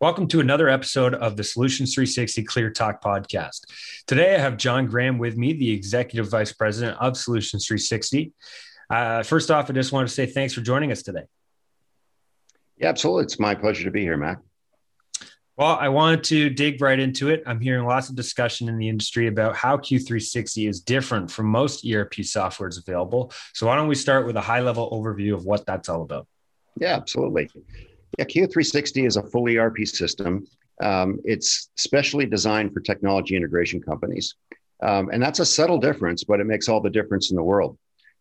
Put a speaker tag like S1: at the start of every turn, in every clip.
S1: Welcome to another episode of the Solutions 360 Clear Talk podcast. Today, I have John Graham with me, the Executive Vice President of Solutions 360. Uh, first off, I just want to say thanks for joining us today.
S2: Yeah, absolutely. It's my pleasure to be here, Mac.
S1: Well, I wanted to dig right into it. I'm hearing lots of discussion in the industry about how Q360 is different from most ERP softwares available. So, why don't we start with a high level overview of what that's all about?
S2: Yeah, absolutely. Yeah, Q360 is a full ERP system. Um, it's specially designed for technology integration companies. Um, and that's a subtle difference, but it makes all the difference in the world.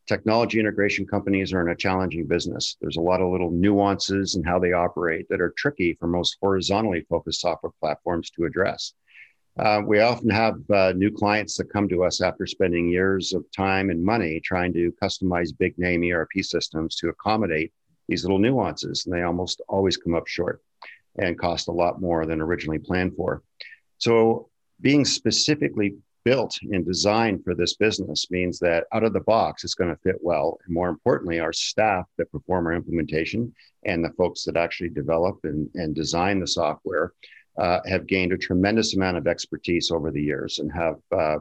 S2: Technology integration companies are in a challenging business. There's a lot of little nuances in how they operate that are tricky for most horizontally focused software platforms to address. Uh, we often have uh, new clients that come to us after spending years of time and money trying to customize big name ERP systems to accommodate these little nuances, and they almost always come up short and cost a lot more than originally planned for. So, being specifically built and designed for this business means that out of the box, it's going to fit well. And more importantly, our staff that perform our implementation and the folks that actually develop and, and design the software uh, have gained a tremendous amount of expertise over the years and have uh,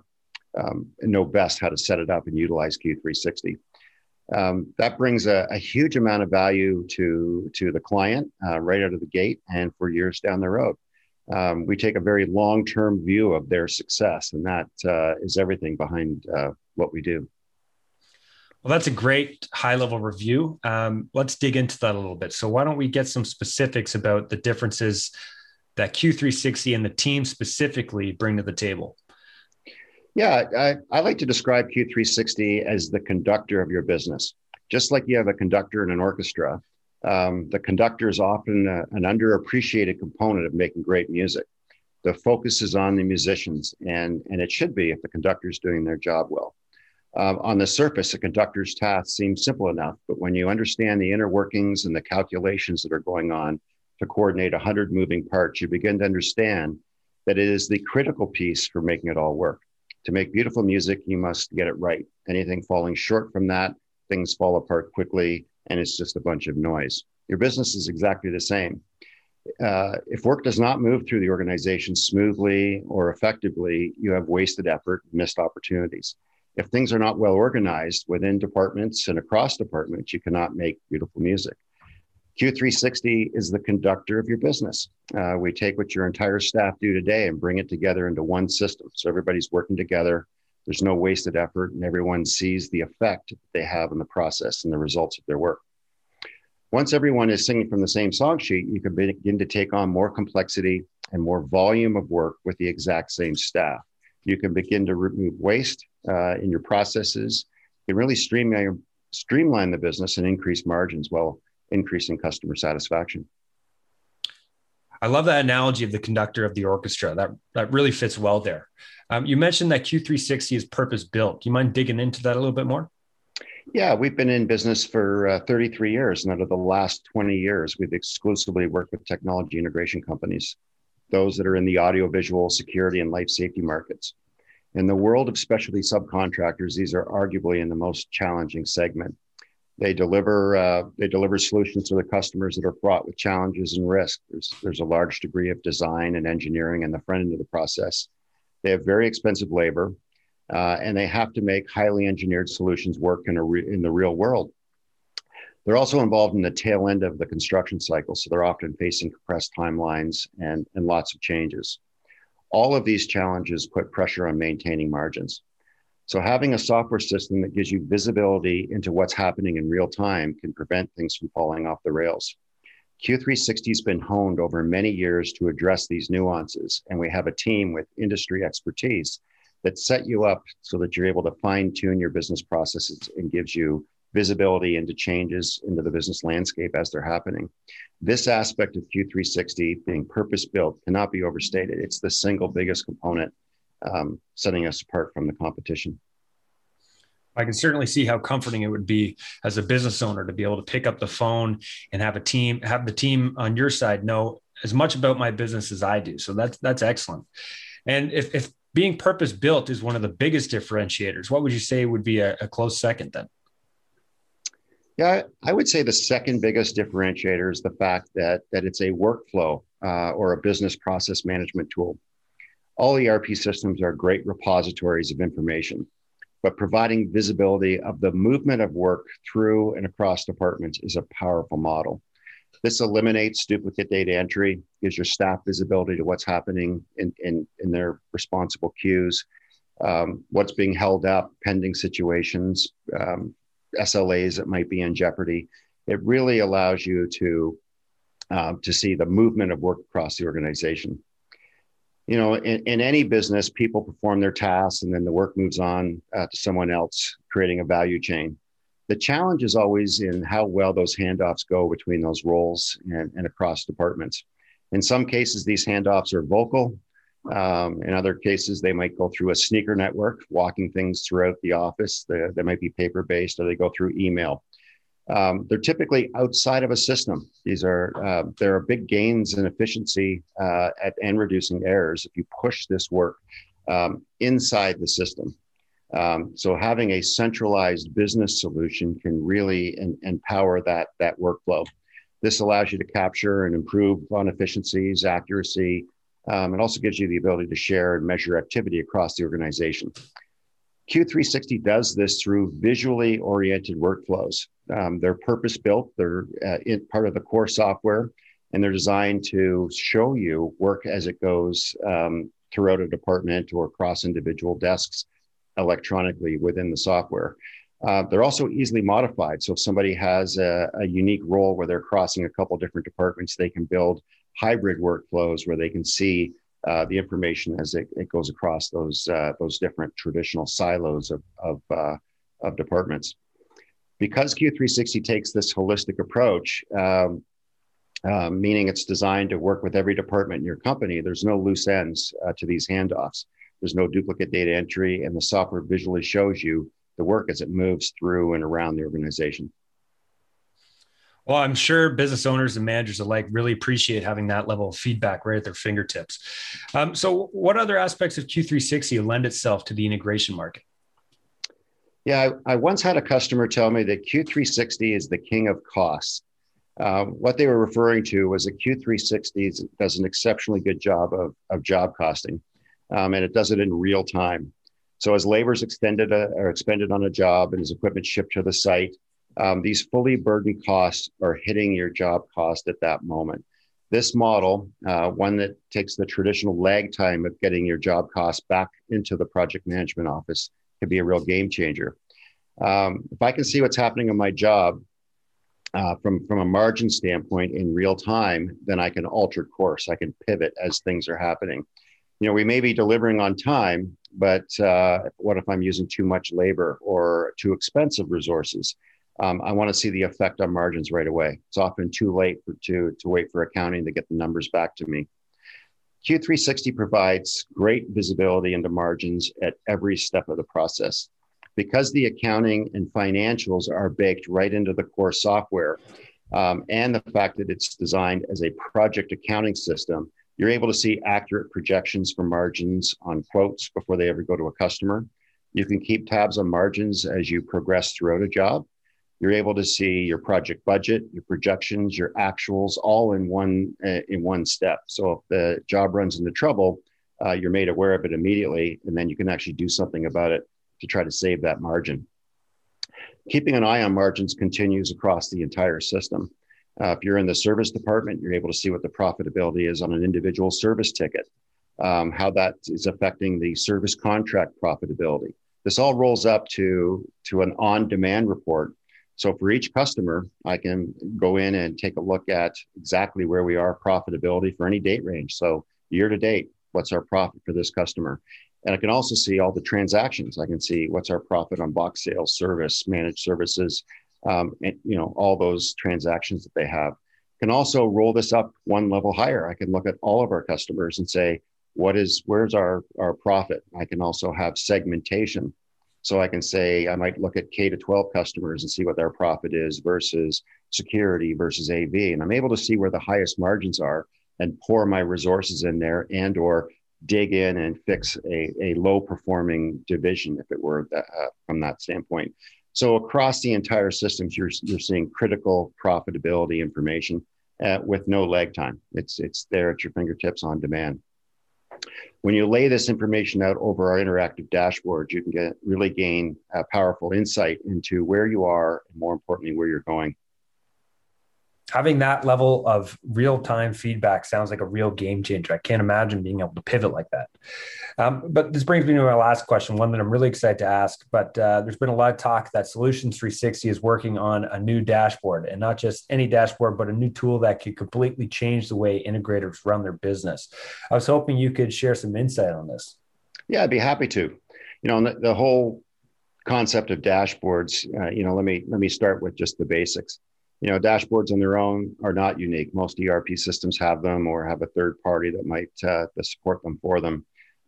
S2: um, know best how to set it up and utilize Q360 um, that brings a, a, huge amount of value to to the client uh, right out of the gate and for years down the road. Um, we take a very long term view of their success, and that uh, is everything behind uh, what we do.
S1: Well, that's a great high level review. Um, let's dig into that a little bit. So, why don't we get some specifics about the differences that Q360 and the team specifically bring to the table?
S2: Yeah, I, I like to describe Q360 as the conductor of your business. Just like you have a conductor in an orchestra, um, the conductor is often a, an underappreciated component of making great music. The focus is on the musicians, and, and it should be if the conductor is doing their job well. Um, on the surface, a conductor's task seems simple enough, but when you understand the inner workings and the calculations that are going on to coordinate 100 moving parts, you begin to understand that it is the critical piece for making it all work. To make beautiful music, you must get it right. Anything falling short from that, things fall apart quickly, and it's just a bunch of noise. Your business is exactly the same. Uh, if work does not move through the organization smoothly or effectively, you have wasted effort, missed opportunities. If things are not well organized within departments and across departments, you cannot make beautiful music. Q360 is the conductor of your business. Uh, we take what your entire staff do today and bring it together into one system. So everybody's working together. There's no wasted effort, and everyone sees the effect that they have in the process and the results of their work. Once everyone is singing from the same song sheet, you can begin to take on more complexity and more volume of work with the exact same staff. You can begin to remove waste uh, in your processes. Can really streamline, streamline the business and increase margins while increasing customer satisfaction.
S1: I love that analogy of the conductor of the orchestra. That that really fits well there. Um, you mentioned that Q360 is purpose built. Do you mind digging into that a little bit more?
S2: Yeah, we've been in business for uh, 33 years, and out of the last 20 years, we've exclusively worked with technology integration companies, those that are in the audiovisual, security, and life safety markets. In the world of specialty subcontractors, these are arguably in the most challenging segment they deliver uh, they deliver solutions to the customers that are fraught with challenges and risk. There's there's a large degree of design and engineering in the front end of the process. They have very expensive labor, uh, and they have to make highly engineered solutions work in a re- in the real world. They're also involved in the tail end of the construction cycle, so they're often facing compressed timelines and, and lots of changes. All of these challenges put pressure on maintaining margins. So having a software system that gives you visibility into what's happening in real time can prevent things from falling off the rails. Q360 has been honed over many years to address these nuances, and we have a team with industry expertise that set you up so that you're able to fine tune your business processes and gives you visibility into changes into the business landscape as they're happening. This aspect of Q360 being purpose built cannot be overstated. It's the single biggest component um, setting us apart from the competition.
S1: I can certainly see how comforting it would be as a business owner to be able to pick up the phone and have a team, have the team on your side know as much about my business as I do. So that's that's excellent. And if, if being purpose built is one of the biggest differentiators, what would you say would be a, a close second then?
S2: Yeah, I would say the second biggest differentiator is the fact that that it's a workflow uh, or a business process management tool. All ERP systems are great repositories of information, but providing visibility of the movement of work through and across departments is a powerful model. This eliminates duplicate data entry, gives your staff visibility to what's happening in, in, in their responsible queues, um, what's being held up, pending situations, um, SLAs that might be in jeopardy. It really allows you to uh, to see the movement of work across the organization. You know, in, in any business, people perform their tasks and then the work moves on uh, to someone else, creating a value chain. The challenge is always in how well those handoffs go between those roles and, and across departments. In some cases, these handoffs are vocal. Um, in other cases, they might go through a sneaker network, walking things throughout the office. They, they might be paper based or they go through email. Um, they're typically outside of a system. These are uh, there are big gains in efficiency uh, at, and reducing errors if you push this work um, inside the system. Um, so having a centralized business solution can really empower that that workflow. This allows you to capture and improve on efficiencies, accuracy, um, and also gives you the ability to share and measure activity across the organization. Q360 does this through visually oriented workflows. Um, they're purpose built, they're uh, in, part of the core software, and they're designed to show you work as it goes um, throughout a department or across individual desks electronically within the software. Uh, they're also easily modified. So if somebody has a, a, unique role where they're crossing a couple different departments, they can build hybrid workflows where they can see uh, the information as it, it goes across those uh, those different traditional silos of of, uh, of departments. Because Q360 takes this holistic approach, um, um, meaning it's designed to work with every department in your company, there's no loose ends uh, to these handoffs. There's no duplicate data entry, and the software visually shows you the work as it moves through and around the organization.
S1: Well, I'm sure business owners and managers alike really appreciate having that level of feedback right at their fingertips. Um, so, what other aspects of Q360 lend itself to the integration market?
S2: Yeah, I, I once had a customer tell me that Q360 is the king of costs. Uh, what they were referring to was that Q360 does an exceptionally good job of, of job costing, um, and it does it in real time. So as labor is extended uh, or expended on a job and as equipment shipped to the site, um, these fully burdened costs are hitting your job cost at that moment. This model, uh, one that takes the traditional lag time of getting your job costs back into the project management office, could be a real game changer. Um, if I can see what's happening on my job uh, from from a margin standpoint in real time, then I can alter course. I can pivot as things are happening. You know, we may be delivering on time, but uh, what if I'm using too much labor or too expensive resources? Um, I want to see the effect on margins right away. It's often too late for, to, to wait for accounting to get the numbers back to me. Q360 provides great visibility into margins at every step of the process. Because the accounting and financials are baked right into the core software, um, and the fact that it's designed as a project accounting system, you're able to see accurate projections for margins on quotes before they ever go to a customer. You can keep tabs on margins as you progress throughout a job you're able to see your project budget, your projections, your actuals, all in one uh, in one step. So if the job runs into trouble, uh, you're made aware of it immediately, and then you can actually do something about it to try to save that margin. Keeping an eye on margins continues across the entire system. Uh, if you're in the service department, you're able to see what the profitability is on an individual service ticket, um, how that is affecting the service contract profitability. This all rolls up to, to an on demand report so for each customer, I can go in and take a look at exactly where we are profitability for any date range. So year to date, what's our profit for this customer? And I can also see all the transactions. I can see what's our profit on box sales, service, managed services, um, and you know all those transactions that they have. Can also roll this up one level higher. I can look at all of our customers and say, what is where's our our profit? I can also have segmentation so I can say I might look at K to 12 customers and see what their profit is versus security versus AV, and I'm able to see where the highest margins are and pour my resources in there and or dig in and fix a, a low performing division if it were that, uh, from that standpoint. So across the entire systems, you're, you're seeing critical profitability information. uh, with no lag time. It's it's there at your fingertips on demand. When you lay this information out over our interactive dashboard, you can get really gain a powerful insight into where you are and more importantly where you're going
S1: having that level of real time feedback sounds like a real game changer. I can't imagine being able to pivot like that. Um, but this brings me to my last question, one that I'm really excited to ask. But uh, there's been a lot of talk that Solutions 360 is working on a new dashboard, and not just any dashboard, but a new tool that could completely change the way integrators run their business. I was hoping you could share some insight on this.
S2: Yeah, I'd be happy to. You know, the, the whole concept of dashboards. Uh, you know, let me let me start with just the basics you know dashboards on their own are not unique. Most erp systems have them or have a third party that might uh, support them for them.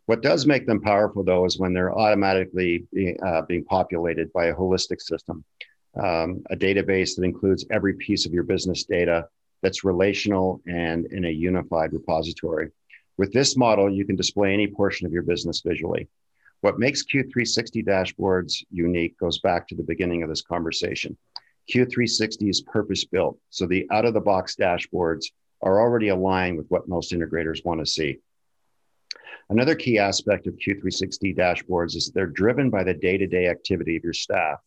S2: What does make them powerful though is when they're automatically being, uh, being populated by a holistic system um, a database that includes every piece of your business data that's relational and in a unified repository. With this model you can display any portion of your business visually. What makes q360 dashboards unique goes back to the beginning of this conversation Q360 is purpose built. So the out of the box dashboards are already aligned with what most integrators want to see. Another key aspect of Q360 dashboards is they're driven by the day to day activity of your staff.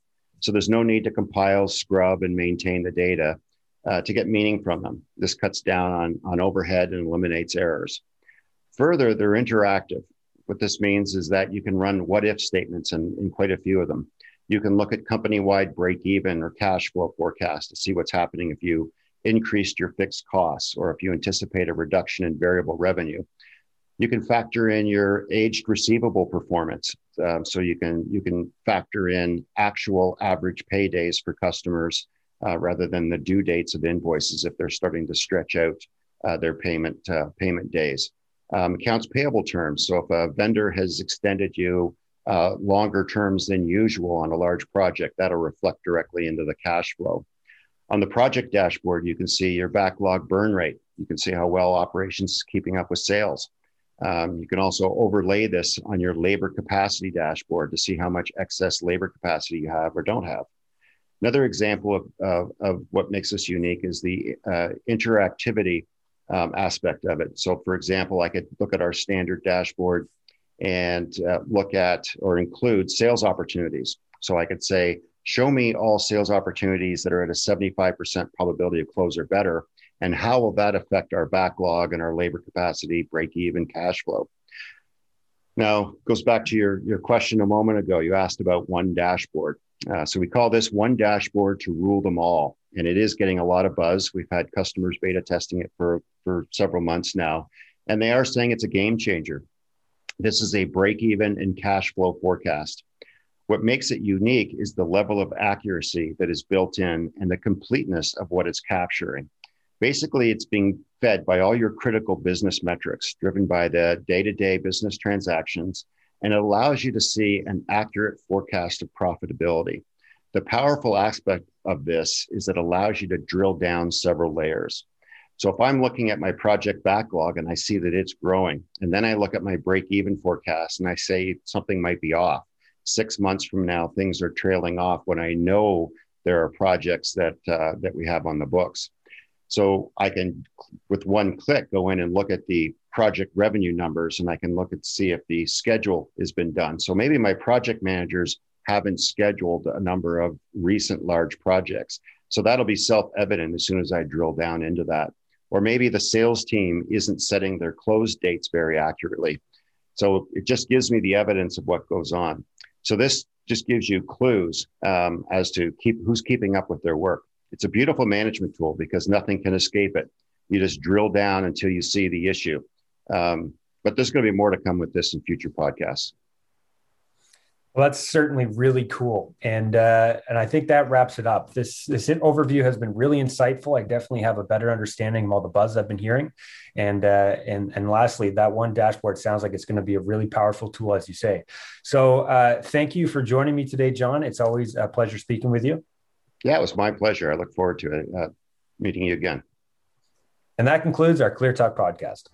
S2: So there's no need to compile, scrub, and maintain the data uh, to get meaning from them. This cuts down on, on overhead and eliminates errors. Further, they're interactive. What this means is that you can run what if statements in, in quite a few of them. You can look at company wide break even or cash flow forecast to see what's happening if you increased your fixed costs or if you anticipate a reduction in variable revenue. You can factor in your aged receivable performance. Um, so you can you can factor in actual average paydays for customers uh, rather than the due dates of invoices if they're starting to stretch out uh, their payment uh, payment days. Um, accounts payable terms. So if a vendor has extended you uh, longer terms than usual on a large project, that'll reflect directly into the cash flow. On the project dashboard, you can see your backlog burn rate. You can see how well operations is keeping up with sales. Um, you can also overlay this on your labor capacity dashboard to see how much excess labor capacity you have or don't have. Another example of, of, of what makes us unique is the uh, interactivity um, aspect of it. So, for example, I could look at our standard dashboard and uh, look at or include sales opportunities. So I could say, show me all sales opportunities that are at a 75% probability of close or better. And how will that affect our backlog and our labor capacity, break even cash flow? Now, goes back to your, your question a moment ago. You asked about one dashboard. Uh, so we call this one dashboard to rule them all. And it is getting a lot of buzz. We've had customers beta testing it for, for several months now. And they are saying it's a game changer. This is a break even and cash flow forecast. What makes it unique is the level of accuracy that is built in and the completeness of what it's capturing. Basically, it's being fed by all your critical business metrics driven by the day to day business transactions, and it allows you to see an accurate forecast of profitability. The powerful aspect of this is it allows you to drill down several layers. So if I'm looking at my project backlog and I see that it's growing, and then I look at my break even forecast and I say something might be off, six months from now, things are trailing off when I know there are projects that, uh, that we have on the books. So I can, with one click, go in and look at the project revenue numbers and I can look at see if the schedule has been done. So maybe my project managers haven't scheduled a number of recent large projects. So that'll be self evident as soon as I drill down into that or maybe the sales team isn't setting their close dates very accurately. So it just gives me the evidence of what goes on. So this just gives you clues um, as to keep who's keeping up with their work. It's a beautiful management tool because nothing can escape it. You just drill down until you see the issue. Um, but there's going to be more to come with this in future podcasts.
S1: Well, that's certainly really cool, and uh, and I think that wraps it up. This this overview has been really insightful. I definitely have a better understanding of all the buzz I've been hearing, and uh, and and lastly, that one dashboard sounds like it's going to be a really powerful tool, as you say. So, uh, thank you for joining me today, John. It's always a pleasure speaking with you.
S2: Yeah, it was my pleasure. I look forward to it, uh, meeting you again.
S1: And that concludes our Clear Talk podcast.